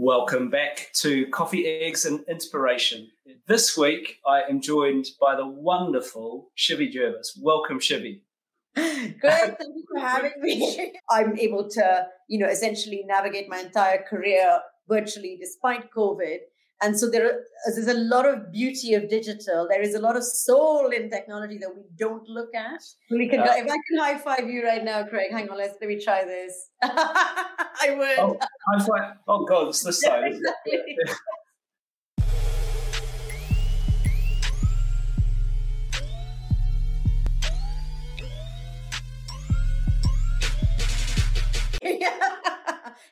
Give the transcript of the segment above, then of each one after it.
Welcome back to Coffee, Eggs and Inspiration. This week, I am joined by the wonderful Shivvy Jervis. Welcome, Shivvy. Great, thank you for having me. I'm able to, you know, essentially navigate my entire career virtually despite COVID. And so there are, there's a lot of beauty of digital. There is a lot of soul in technology that we don't look at. We can, uh, if I can high five you right now, Craig, hang on, let's let me try this. I would. Oh, high five. Oh God, it's this side. exactly.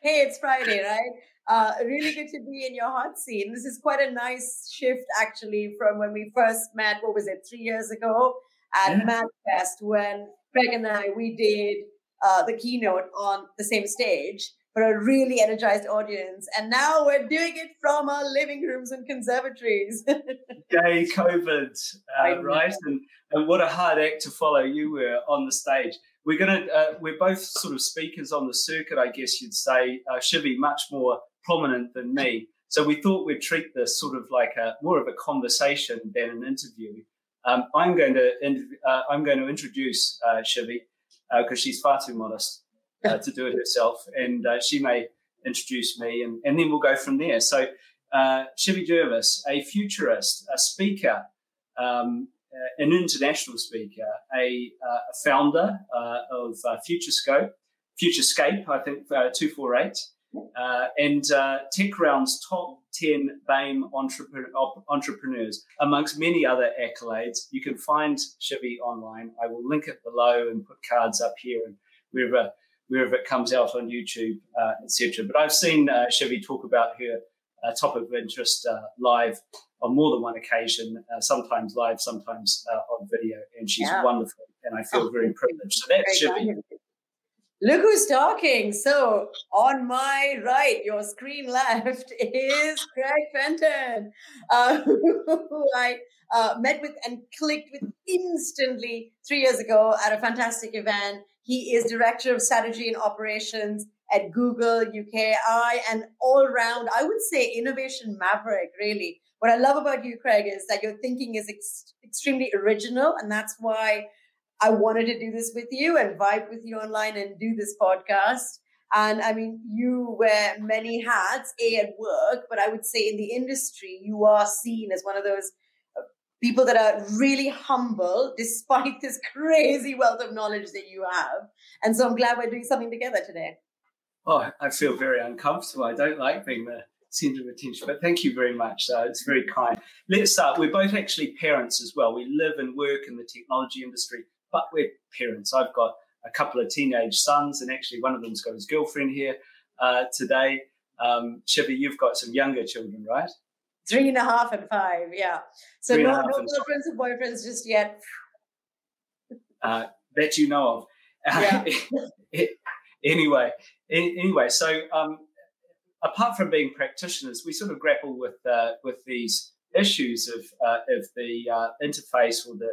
hey, it's Friday, right? Uh, really good to be in your hot seat. This is quite a nice shift, actually, from when we first met. What was it, three years ago at yeah. MadFest when Craig and I we did uh, the keynote on the same stage for a really energized audience, and now we're doing it from our living rooms and conservatories. Gay COVID, uh, right? And, and what a hard act to follow you were on the stage we're going to uh, we're both sort of speakers on the circuit i guess you'd say uh, shivvy much more prominent than me. So we thought we'd treat this sort of like a more of a conversation than an interview. Um, i'm going to uh, i'm going to introduce uh, shivvy because uh, she's far too modest uh, to do it herself and uh, she may introduce me and, and then we'll go from there. So uh, Shivvy Jervis, a futurist, a speaker, um, uh, an international speaker, a, a founder of FutureScope, FutureScape, I think, 248, and TechRound's top 10 BAME entrepreneur, entrepreneurs, amongst many other accolades. You can find Shivvy online. I will link it below and put cards up here and wherever wherever it comes out on YouTube, uh, etc. But I've seen uh, Shivvy talk about her uh, top of interest uh, live on more than one occasion, uh, sometimes live, sometimes uh, on video, and she's yeah. wonderful, and I feel oh, very privileged. So that should be. Look who's talking. So, on my right, your screen left is Craig Fenton, uh, who I uh, met with and clicked with instantly three years ago at a fantastic event. He is Director of Strategy and Operations at Google, UKI, and all round, I would say, innovation maverick, really. What I love about you, Craig, is that your thinking is ex- extremely original. And that's why I wanted to do this with you and vibe with you online and do this podcast. And I mean, you wear many hats, A, at work, but I would say in the industry, you are seen as one of those uh, people that are really humble despite this crazy wealth of knowledge that you have. And so I'm glad we're doing something together today. Oh, I feel very uncomfortable. I don't like being the centre of attention. But thank you very much. Uh, it's very kind. Let's start. We're both actually parents as well. We live and work in the technology industry, but we're parents. I've got a couple of teenage sons, and actually one of them's got his girlfriend here uh, today. Um, you've got some younger children, right? Three and a half and five, yeah. So Three no, no girlfriends and boyfriends just yet. Uh, that you know of. Yeah. anyway, anyway, so um, apart from being practitioners, we sort of grapple with uh, with these issues of uh, of the uh, interface or the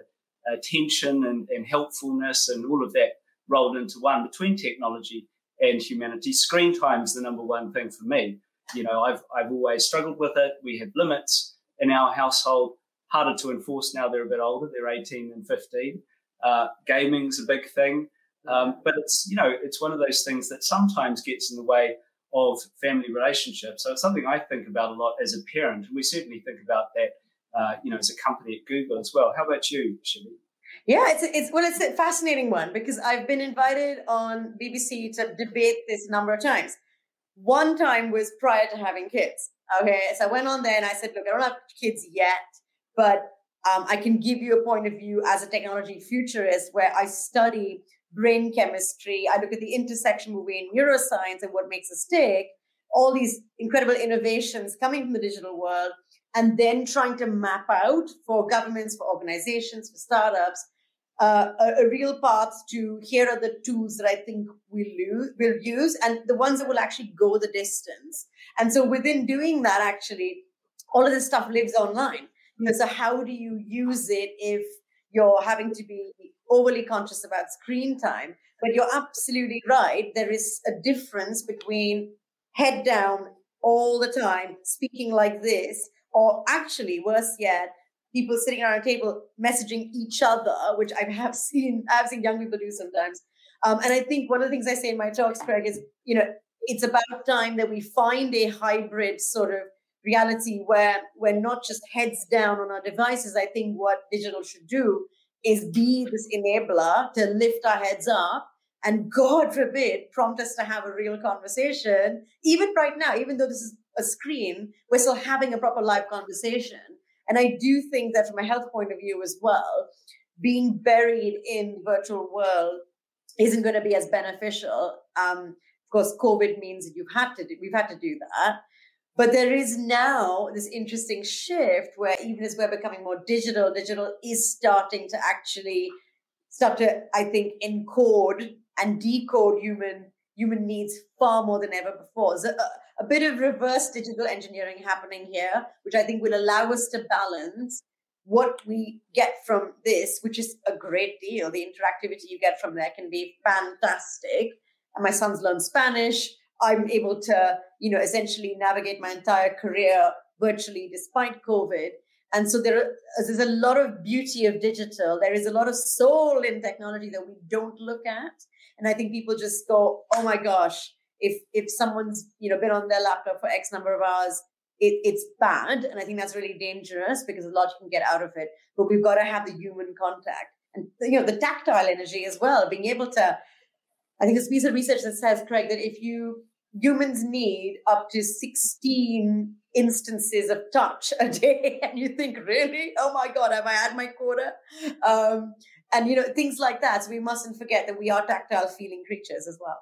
tension and, and, helpfulness and all of that rolled into one between technology and humanity. Screen time is the number one thing for me. You know, I've I've always struggled with it. We have limits in our household, harder to enforce now. They're a bit older. They're eighteen and fifteen. Uh, gaming's a big thing. Um, but it's you know it's one of those things that sometimes gets in the way of family relationships. So it's something I think about a lot as a parent, and we certainly think about that, uh, you know, as a company at Google as well. How about you, Shivvy? Yeah, it's it's well, it's a fascinating one because I've been invited on BBC to debate this a number of times. One time was prior to having kids. Okay, so I went on there and I said, look, I don't have kids yet, but um, I can give you a point of view as a technology futurist where I study brain chemistry. I look at the intersection between neuroscience and what makes us tick, all these incredible innovations coming from the digital world, and then trying to map out for governments, for organizations, for startups, uh, a, a, real path to here are the tools that I think we'll, lose, we'll use and the ones that will actually go the distance. And so within doing that, actually, all of this stuff lives online. You know, so how do you use it if you're having to be overly conscious about screen time. But you're absolutely right. There is a difference between head down all the time, speaking like this, or actually, worse yet, people sitting around a table messaging each other, which I have seen, I've seen young people do sometimes. Um, and I think one of the things I say in my talks, Craig, is you know it's about time that we find a hybrid sort of reality where we're not just heads down on our devices. I think what digital should do is be this enabler to lift our heads up and God forbid prompt us to have a real conversation. Even right now, even though this is a screen, we're still having a proper live conversation. And I do think that from a health point of view as well, being buried in virtual world isn't going to be as beneficial. Um, of course, COVID means that you've had to do, we've had to do that. But there is now this interesting shift where even as we're becoming more digital, digital is starting to actually start to, I think, encode and decode human human needs far more than ever before. So a, a bit of reverse digital engineering happening here, which I think will allow us to balance what we get from this, which is a great deal. The interactivity you get from there can be fantastic. And my sons learned Spanish. I'm able to, you know, essentially navigate my entire career virtually despite COVID. And so there's a lot of beauty of digital. There is a lot of soul in technology that we don't look at. And I think people just go, oh my gosh, if if someone's you know been on their laptop for X number of hours, it, it's bad. And I think that's really dangerous because a lot you can get out of it. But we've got to have the human contact and you know the tactile energy as well, being able to. I think there's a piece of research that says, Craig, that if you humans need up to 16 instances of touch a day and you think really oh my god have i had my quota um, and you know things like that so we mustn't forget that we are tactile feeling creatures as well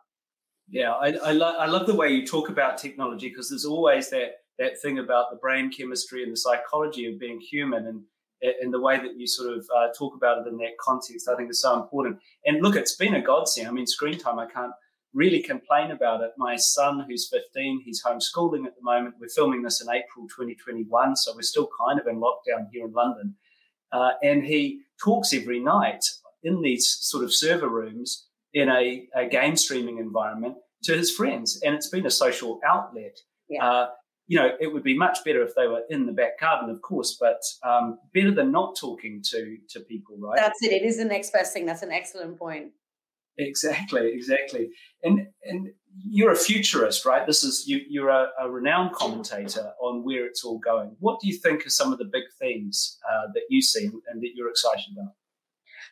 yeah i, I, lo- I love the way you talk about technology because there's always that that thing about the brain chemistry and the psychology of being human and and the way that you sort of uh, talk about it in that context i think is so important and look it's been a godsend i mean screen time i can't really complain about it. My son, who's 15, he's homeschooling at the moment. We're filming this in April 2021, so we're still kind of in lockdown here in London. Uh, and he talks every night in these sort of server rooms in a, a, game streaming environment to his friends. And it's been a social outlet. Yeah. Uh, you know, it would be much better if they were in the back garden, of course, but um, better than not talking to to people, right? That's it. It is the next best thing. That's an excellent point. Exactly, exactly. And and you're a futurist, right? This is you, you're a, a, renowned commentator on where it's all going. What do you think are some of the big themes uh, that you see and that you're excited about?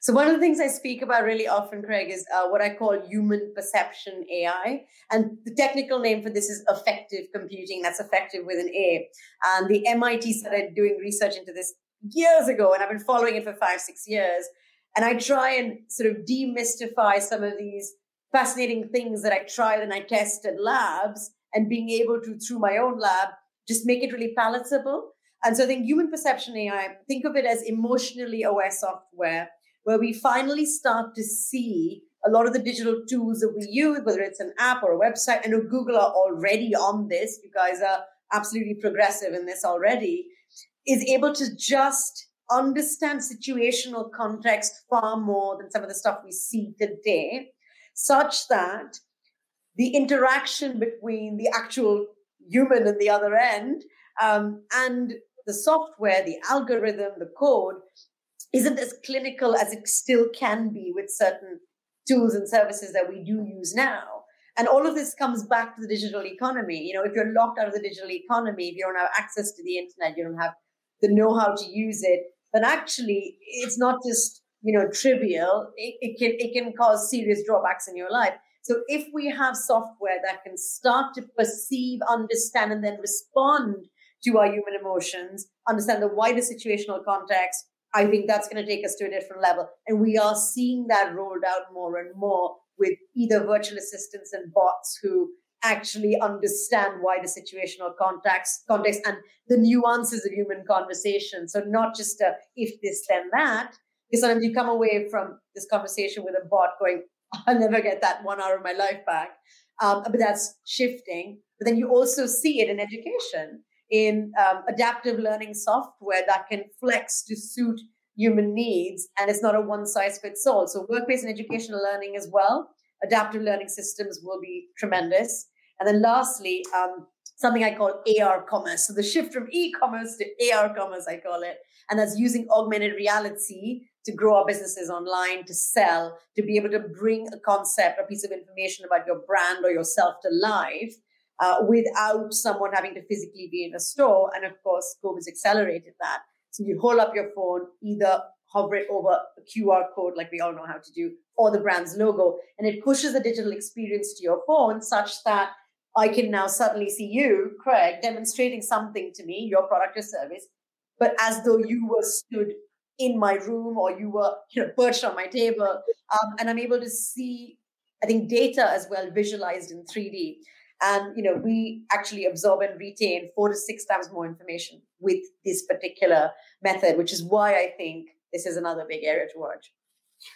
So one of the things I speak about really often, Craig, is uh, what I call human perception AI, and the technical name for this is affective computing. That's affective with an A. And the MIT started doing research into this years ago, and I've been following it for five, six years. And I try and sort of demystify some of these fascinating things that I tried and I tested labs and being able to, through my own lab, just make it really palatable. And so I think human perception AI, think of it as emotionally aware software, where we finally start to see a lot of the digital tools that we use, whether it's an app or a website. I know Google are already on this. You guys are absolutely progressive in this already, is able to just understand situational context far more than some of the stuff we see today, such that the interaction between the actual human and the other end um, and the software, the algorithm, the code isn't as clinical as it still can be with certain tools and services that we do use now. And all of this comes back to the digital economy. You know, if you're locked out of the digital economy, if you don't have access to the internet, you don't have the know-how to use it, then actually it's not just you know trivial it, it, can it can cause serious drawbacks in your life so if we have software that can start to perceive understand and then respond to our human emotions understand the wider situational context i think that's going to take us to a different level and we are seeing that rolled out more and more with either virtual assistants and bots who actually understand wider situational context, context and the nuances of human conversation. So not just a if this then that, because sometimes you come away from this conversation with a bot going, I'll never get that one hour of my life back. Um, but that's shifting. But then you also see it in education, in um, adaptive learning software that can flex to suit human needs, and it's not a one size fits all. So workplace and educational learning as well adaptive learning systems will be tremendous. And then lastly, um, something I call AR commerce. So the shift from e-commerce to AR commerce, I call it. And that's using augmented reality to grow our businesses online, to sell, to be able to bring a concept, a piece of information about your brand or yourself to life uh, without someone having to physically be in a store. And of course, COVID's accelerated that. So you hold up your phone, either hover it over a QR code, like we all know how to do, or the brand's logo, and it pushes the digital experience to your phone such that I can now suddenly see you, Craig, demonstrating something to me, your product or service, but as though you were stood in my room or you were you know perched on my table um, and i'm able to see i think data as well visualized in 3d and you know we actually absorb and retain four to six times more information with this particular method which is why i think this is another big area to watch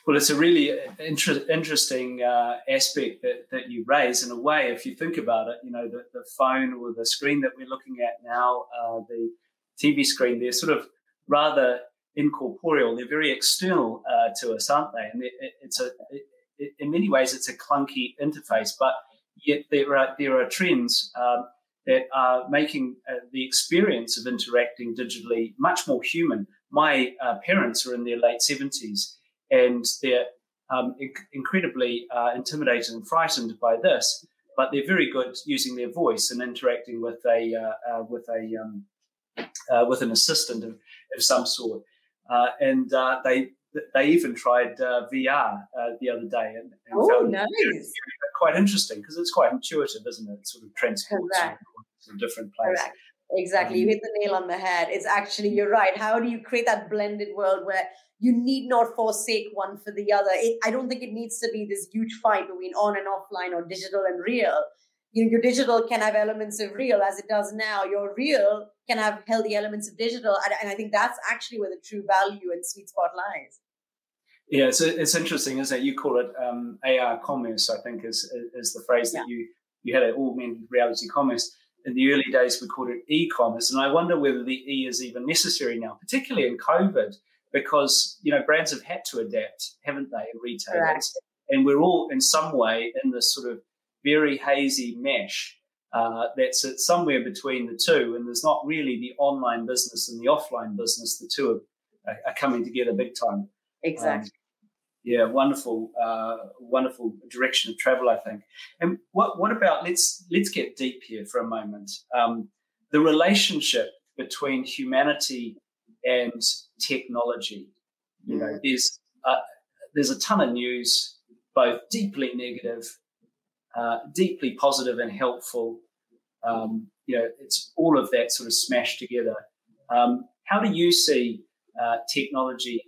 well, it's a really uh, inter- interesting uh, aspect that, that you raise. In a way, if you think about it, you know, the, the phone or the screen that we're looking at now, uh, the TV screen, they're sort of rather incorporeal. They're very external uh, to us, aren't they? And it, it's a, it, in many ways, it's a clunky interface, but yet there are there are trends um, that are making uh, the experience of interacting digitally much more human. My uh, parents are in their late seventies, and they're um, inc- incredibly uh, intimidated and frightened by this. But they're very good using their voice and interacting with a uh, uh, with a um, with an assistant of, of some sort. Uh, and uh, they they even tried uh, VR the other day and, and oh, found nice. it quite interesting because it's quite intuitive, isn't it? Sort of transports you to a different place. Correct. Exactly, um, you hit the nail on the head. It's actually you're right. How do you create that blended world where you need not forsake one for the other? It, I don't think it needs to be this huge fight between on and offline or digital and real you know, your digital can have elements of real as it does now. Your real can have healthy elements of digital. And, and I think that's actually where the true value and sweet spot lies. Yeah, it's, it's interesting, isn't it? You call it um, AR commerce, I think is, is the phrase that you, you had, it augmented reality commerce. In the early days, we called it e-commerce. And I wonder whether the E is even necessary now, particularly in COVID, because, you know, brands have had to adapt, haven't they, retailers? Correct. And we're all in some way in this sort of very hazy mesh uh, that sits somewhere between the two. And there's not really the online business and the offline business. The two are, are coming together big time. Exactly. Um, yeah, wonderful, uh, wonderful direction of travel, I think. And what what about let's let's get deep here for a moment. Um, the relationship between humanity and technology. You know, there's uh, there's a ton of news, both deeply negative uh, deeply positive and helpful. Um, you know, it's all of that sort of smashed together. Um, how do you see uh, technology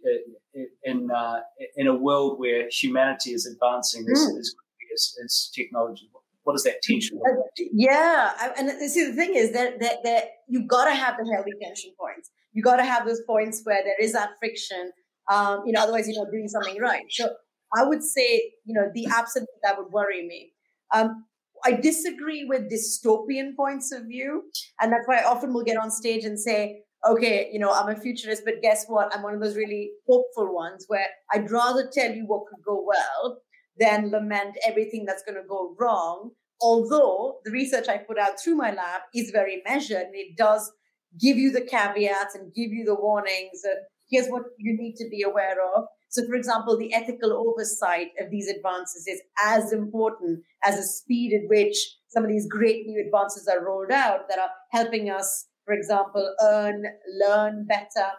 in uh, in a world where humanity is advancing as, mm. as, as, as technology? What is that tension like? Yeah, and see the thing is that that, that you've got to have the healthy tension points. You got to have those points where there is that friction. Um, you know, otherwise you're not doing something right. So I would say, you know, the absence that would worry me. Um, I disagree with dystopian points of view. And that's why I often will get on stage and say, okay, you know, I'm a futurist, but guess what? I'm one of those really hopeful ones where I'd rather tell you what could go well than lament everything that's going to go wrong. Although the research I put out through my lab is very measured and it does give you the caveats and give you the warnings and here's what you need to be aware of. So, for example, the ethical oversight of these advances is as important as the speed at which some of these great new advances are rolled out that are helping us, for example, earn, learn better,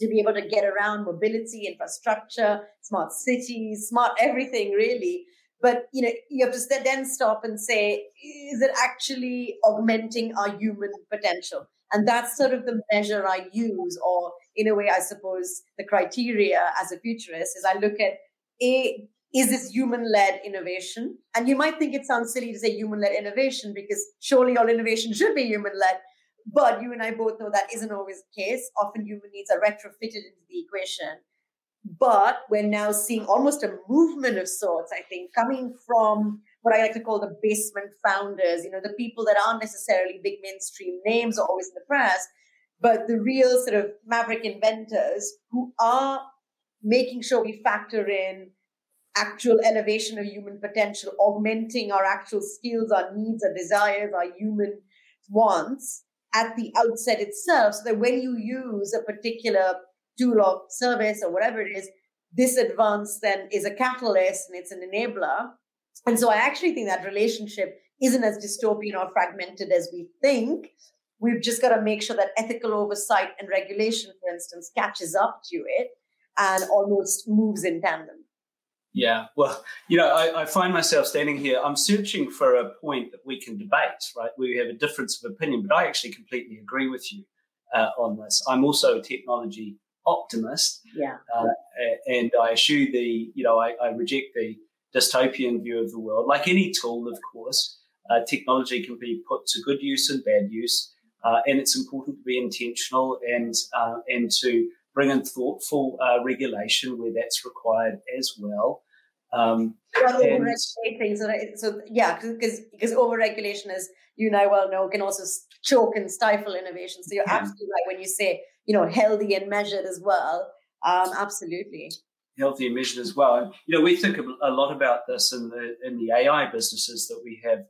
to be able to get around mobility, infrastructure, smart cities, smart everything, really. But you know, you have to then stop and say, is it actually augmenting our human potential? And that's sort of the measure I use, or in a way, I suppose the criteria as a futurist is I look at a is this human led innovation? And you might think it sounds silly to say human led innovation because surely all innovation should be human led. But you and I both know that isn't always the case. Often human needs are retrofitted into the equation. But we're now seeing almost a movement of sorts, I think, coming from what I like to call the basement founders, you know, the people that aren't necessarily big mainstream names or always in the press, but the real sort of maverick inventors who are making sure we factor in actual elevation of human potential, augmenting our actual skills, our needs, our desires, our human wants at the outset itself so that when you use a particular tool or service or whatever it is, this advance then is a catalyst and it's an enabler. And so I actually think that relationship isn't as dystopian or fragmented as we think. We've just got to make sure that ethical oversight and regulation, for instance, catches up to it and almost moves in tandem. Yeah, well, you know, I, I, find myself standing here. I'm searching for a point that we can debate, right? We have a difference of opinion, but I actually completely agree with you uh, on this. I'm also a technology optimist. Yeah. Uh, and I eschew the, you know, I, I, reject the dystopian view of the world. Like any tool, of course, uh, technology can be put to good use and bad use. Uh, and it's important to be intentional and, uh, and to bring in thoughtful uh, regulation where that's required as well. Um, well, overregulating, so, so yeah, because because overregulation, as you and I well know, can also choke and stifle innovation. So you're yeah. absolutely right when you say you know healthy and measured as well. Um, absolutely healthy and measured as well. And you know, we think a lot about this in the in the AI businesses that we have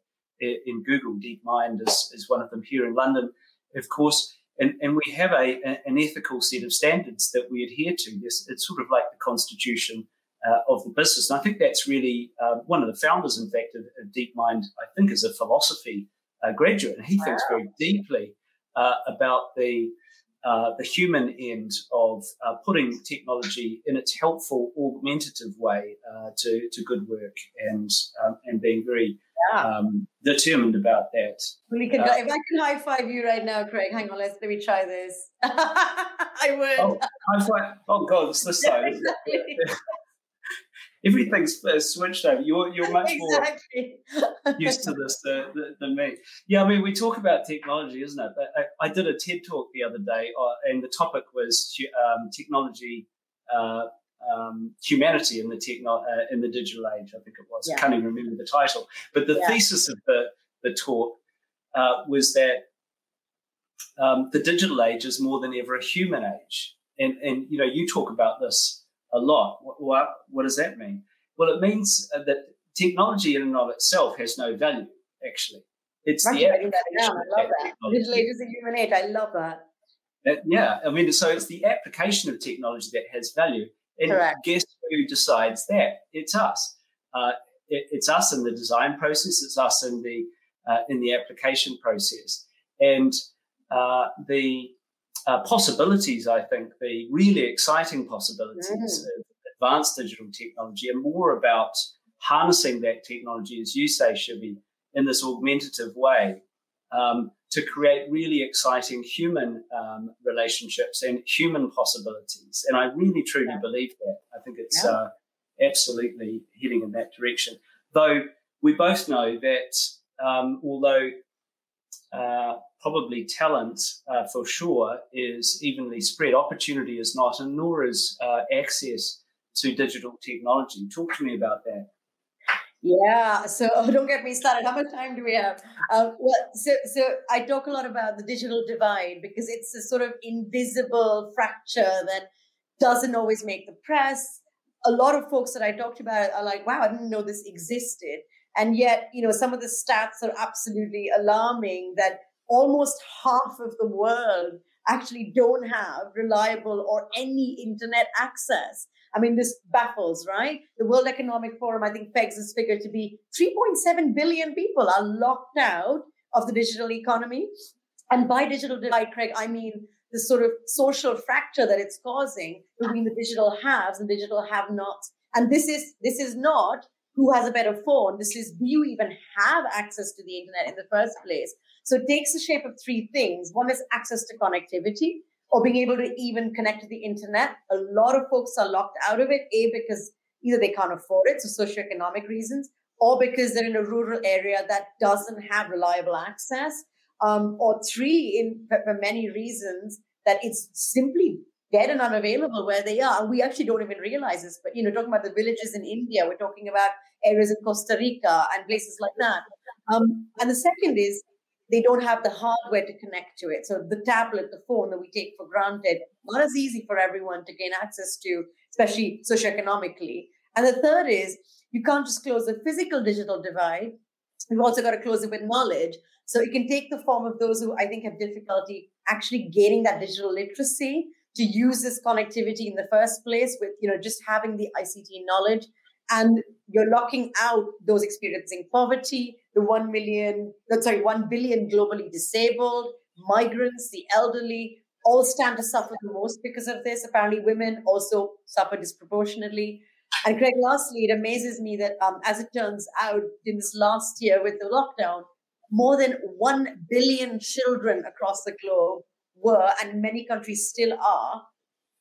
in Google. DeepMind is, is one of them here in London, of course. And, and we have a, an ethical set of standards that we adhere to. This it's sort of like the constitution uh, of the business. And I think that's really uh, one of the founders, in fact, of, of DeepMind. I think is a philosophy uh, graduate, and he wow. thinks very deeply uh, about the uh, the human end of uh, putting technology in its helpful, augmentative way uh, to, to good work and um, and being very yeah. um, determined about that. We can, uh, if I can high five you right now, Craig, hang on, let's let me try this. I would. Oh, high five. Oh God, it's this side. Exactly everything's switched over. You're you're much exactly. more used to this uh, than me. Yeah, I mean, we talk about technology, isn't it? I, I did a TED talk the other day, uh, and the topic was um, technology. Uh, um, humanity in the techno uh, in the digital age. I think it was. Yeah. I can't even remember the title. But the yeah. thesis of the the talk uh, was that um, the digital age is more than ever a human age. And and you know you talk about this a lot. What, what, what does that mean? Well, it means uh, that technology in and of itself has no value, actually. It's the application. That I love that. Digital age is a human age. I love that. Uh, yeah, I mean, so it's the application of technology that has value. And Correct. guess who decides that? It's us. Uh, it, it's us in the design process. It's us in the uh, in the application process. And uh, the uh, possibilities, I think, the really exciting possibilities mm. of advanced digital technology are more about harnessing that technology, as you say, Shivvy, in this augmentative way um, to create really exciting human um, relationships and human possibilities. And I really truly yeah. believe that. I think it's yeah. uh, absolutely heading in that direction. Though we both know that um, although uh, probably talent uh, for sure is evenly spread. Opportunity is not, and nor is uh, access to digital technology. Talk to me about that. Yeah, so don't get me started. How much time do we have? Uh, well, so so I talk a lot about the digital divide because it's a sort of invisible fracture that doesn't always make the press. A lot of folks that I talked about are like, "Wow, I didn't know this existed." And yet, you know, some of the stats are absolutely alarming that almost half of the world actually don't have reliable or any internet access. I mean, this baffles, right? The World Economic Forum, I think, pegs this figure to be 3.7 billion people are locked out of the digital economy. And by digital divide, Craig, I mean the sort of social fracture that it's causing between the digital haves and digital have nots. And this is this is not who has a better phone. This is do you even have access to the internet in the first place? So it takes the shape of three things. One is access to connectivity or being able to even connect to the internet. A lot of folks are locked out of it, A, because either they can't afford it, so socioeconomic reasons, or because they're in a rural area that doesn't have reliable access. Um, or three, in for many reasons, that it's simply dead and unavailable where they are. We actually don't even realize this. But you know, talking about the villages in India, we're talking about areas in Costa Rica and places like that. Um, and the second is they don't have the hardware to connect to it. So the tablet, the phone that we take for granted, not as easy for everyone to gain access to, especially socioeconomically. And the third is you can't just close the physical digital divide. You've also got to close it with knowledge. So it can take the form of those who I think have difficulty actually gaining that digital literacy to use this connectivity in the first place with, you know, just having the ICT knowledge. And you're locking out those experiencing poverty, the 1 million, sorry, 1 billion globally disabled, migrants, the elderly, all stand to suffer the most because of this. Apparently, women also suffer disproportionately. And Craig, lastly, it amazes me that um, as it turns out, in this last year with the lockdown, more than 1 billion children across the globe were, and many countries still are,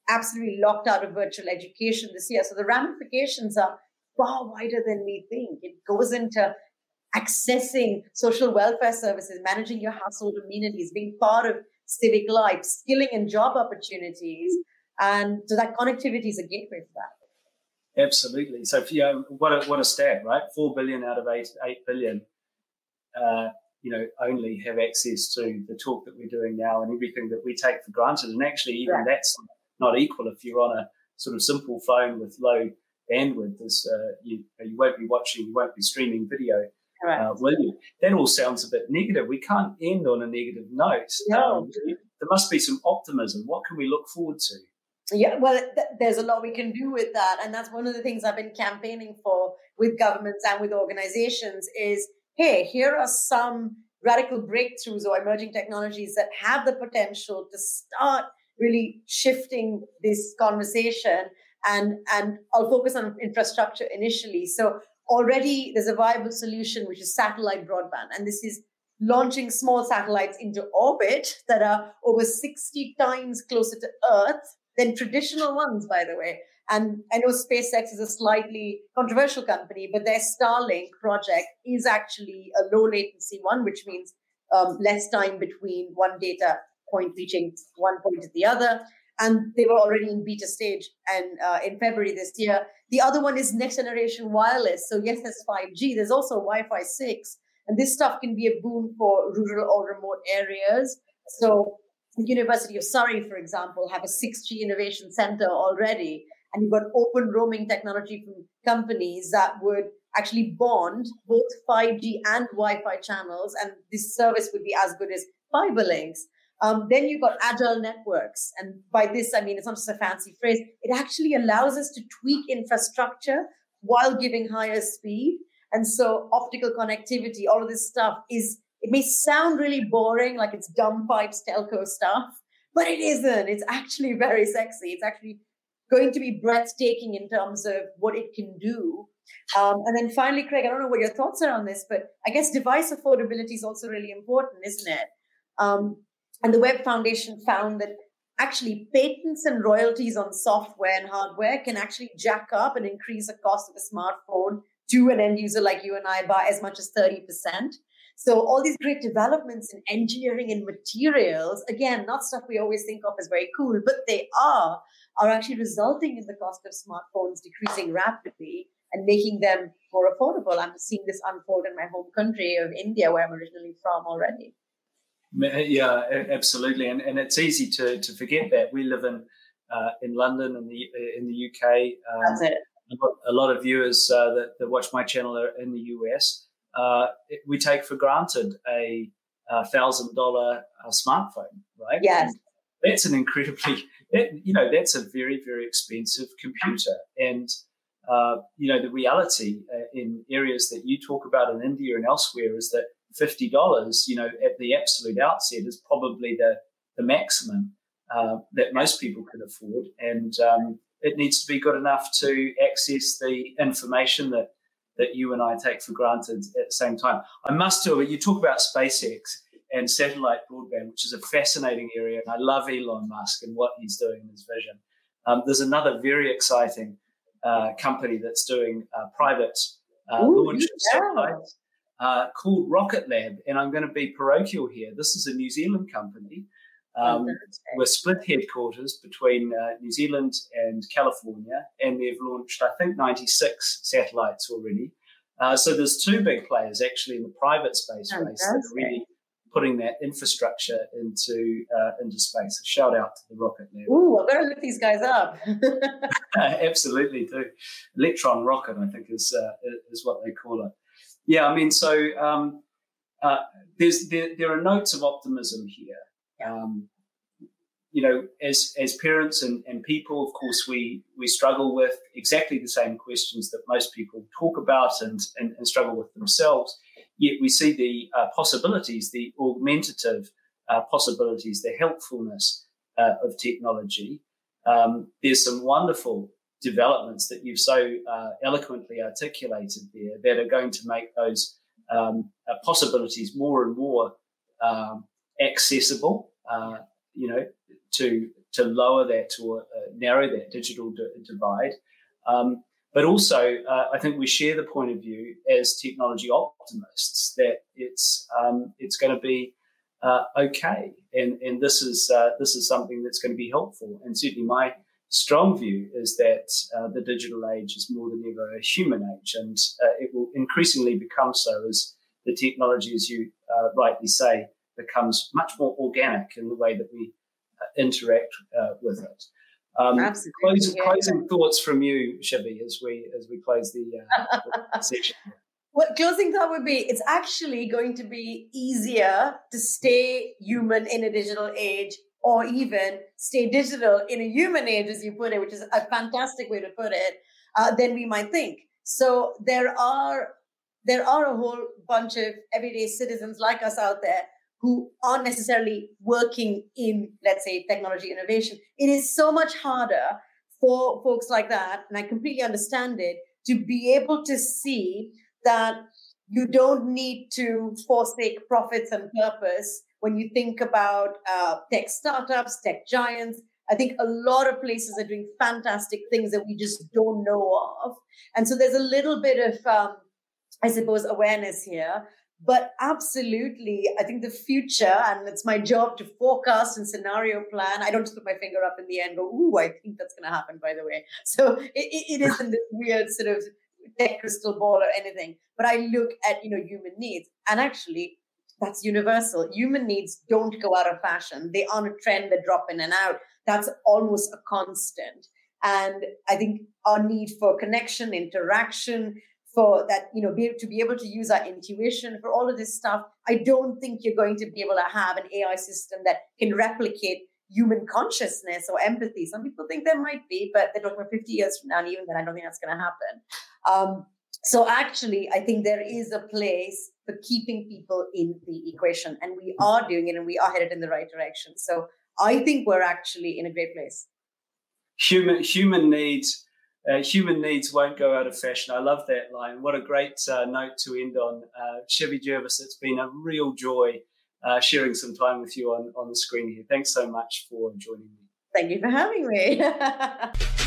absolutely locked out of virtual education this year. So the ramifications are far wider than we think. It goes into accessing social welfare services, managing your household amenities, being part of civic life, skilling and job opportunities. And so that connectivity is a gateway for that. Absolutely. So, you know, what a, what a stat, right? Four billion out of eight, eight billion, uh, you know, only have access to the talk that we're doing now and everything that we take for granted. And actually, even right. that's not equal if you're on a sort of simple phone with low bandwidth. As, uh, you, you won't be watching, you won't be streaming video uh, will you? That all sounds a bit negative. We can't end on a negative note. No. Um, there must be some optimism. What can we look forward to? Yeah, well, th- there's a lot we can do with that, and that's one of the things I've been campaigning for with governments and with organizations. Is hey, here are some radical breakthroughs or emerging technologies that have the potential to start really shifting this conversation and and I'll focus on infrastructure initially. So already there's a viable solution, which is satellite broadband. And this is launching small satellites into orbit that are over 60 times closer to Earth than traditional ones, by the way. And I know SpaceX is a slightly controversial company, but their Starlink project is actually a low latency one, which means um, less time between one data point reaching one point to the other and they were already in beta stage and uh, in February this year. The other one is next generation wireless. So yes, there's 5G. There's also Wi-Fi 6, and this stuff can be a boon for rural or remote areas. So the University of Surrey, for example, have a 6G innovation center already, and you've got open roaming technology from companies that would actually bond both 5G and Wi-Fi channels, and this service would be as good as fiber links. Um, then you've got agile networks. And by this, I mean, it's not just a fancy phrase. It actually allows us to tweak infrastructure while giving higher speed. And so optical connectivity, all of this stuff is, it may sound really boring, like it's dumb pipes, telco stuff, but it isn't. It's actually very sexy. It's actually going to be breathtaking in terms of what it can do. Um, and then finally, Craig, I don't know what your thoughts are on this, but I guess device affordability is also really important, isn't it? Um, and the Web Foundation found that actually patents and royalties on software and hardware can actually jack up and increase the cost of a smartphone to an end user like you and I by as much as 30%. So all these great developments in engineering and materials, again, not stuff we always think of as very cool, but they are, are actually resulting in the cost of smartphones decreasing rapidly and making them more affordable. I'm seeing this unfold in my home country of India, where I'm originally from already. Yeah, absolutely, and and it's easy to to forget that we live in uh, in London in the in the UK. Um, That's it. A lot of viewers uh, that, that watch my channel are in the US. Uh, we take for granted a thousand dollar uh, smartphone, right? Yes. And that's an incredibly, that, you know, that's a very very expensive computer, and uh, you know the reality uh, in areas that you talk about in India and elsewhere is that fifty dollars, you know, at the absolute outset is probably the the maximum uh, that most people can afford, and um, it needs to be good enough to access the information that that you and I take for granted at the same time. I must do it. You talk about SpaceX and satellite broadband, which is a fascinating area, and I love Elon Musk and what he's doing in his vision. Um, there's another very exciting uh, company that's doing uh, private uh, Ooh, launch yeah. satellites uh, called Rocket Lab. And I'm going to be parochial here. This is a New Zealand company. Um, we're split headquarters between uh, New Zealand and California, and they've launched, I think, 96 satellites already. Uh, so there's two big players actually in the private space race that are really putting that infrastructure into uh, into space. A shout out to the Rocket Lab. Ooh, I better look these guys up. Absolutely, do. Electron rocket, I think, is uh, is what they call it. Yeah, I mean, so um, uh, there's there, there are notes of optimism here. Um, you know, as as parents and, and people, of course, we we struggle with exactly the same questions that most people talk about and and, and struggle with themselves. Yet we see the uh, possibilities, the augmentative uh, possibilities, the helpfulness uh, of technology. Um, there's some wonderful developments that you've so uh, eloquently articulated there that are going to make those um, uh, possibilities more and more um, accessible. Uh, you know, to to lower that or uh, narrow that digital d- divide. Um, but also, uh, I think we share the point of view as technology optimists that it's um, it's going to be uh, okay, and and this is this is something that's going to be helpful. And certainly, my strong view is that uh, the digital age is more than ever a human age, and uh, it will increasingly become so as the technology, as you rightly say, becomes much more organic in the way that we interact uh, with it. Um, closing, yeah. closing thoughts from you, Shivvy, as we as we close the, uh, the session. What closing thought would be it's actually going to be easier to stay human in a digital age or even stay digital in a human age, as you put it, which is a fantastic way to put it, uh, than we might think. So there are there are a whole bunch of everyday citizens like us out there who aren't necessarily working in, let's say, technology innovation. It is so much harder for folks like that, and I completely understand it, to be able to see that you don't need to forsake profits and purpose when you think about uh, tech startups, tech giants. I think a lot of places are doing fantastic things that we just don't know of. And so there's a little bit of, um, I suppose, awareness here. But absolutely, I think the future, and it's my job to forecast and scenario plan. I don't just put my finger up in the end, and go, ooh, I think that's going to happen, by the way. So it, it isn't this weird sort of tech crystal ball or anything. But I look at, you know, human needs. And actually, that's universal. Human needs don't go out of fashion. They aren't a trend that drop in and out. That's almost a constant. And I think our need for connection, interaction, for that, you know, be, to be able to use our intuition for all of this stuff. I don't think you're going to be able to have an AI system that can replicate human consciousness or empathy. Some people think there might be, but they're talking about 50 years from now, and even then, I don't think that's going to happen. Um, so actually, I think there is a place for keeping people in the equation, and we are doing it, and we are headed in the right direction. So I think we're actually in a great place. Human human needs uh, human needs won't go out of fashion. I love that line. What a great uh, note to end on. Uh, Shivvy Jervis, it's been a real joy uh, sharing some time with you on, on the screen here. Thanks so much for joining me. Thank you for having me.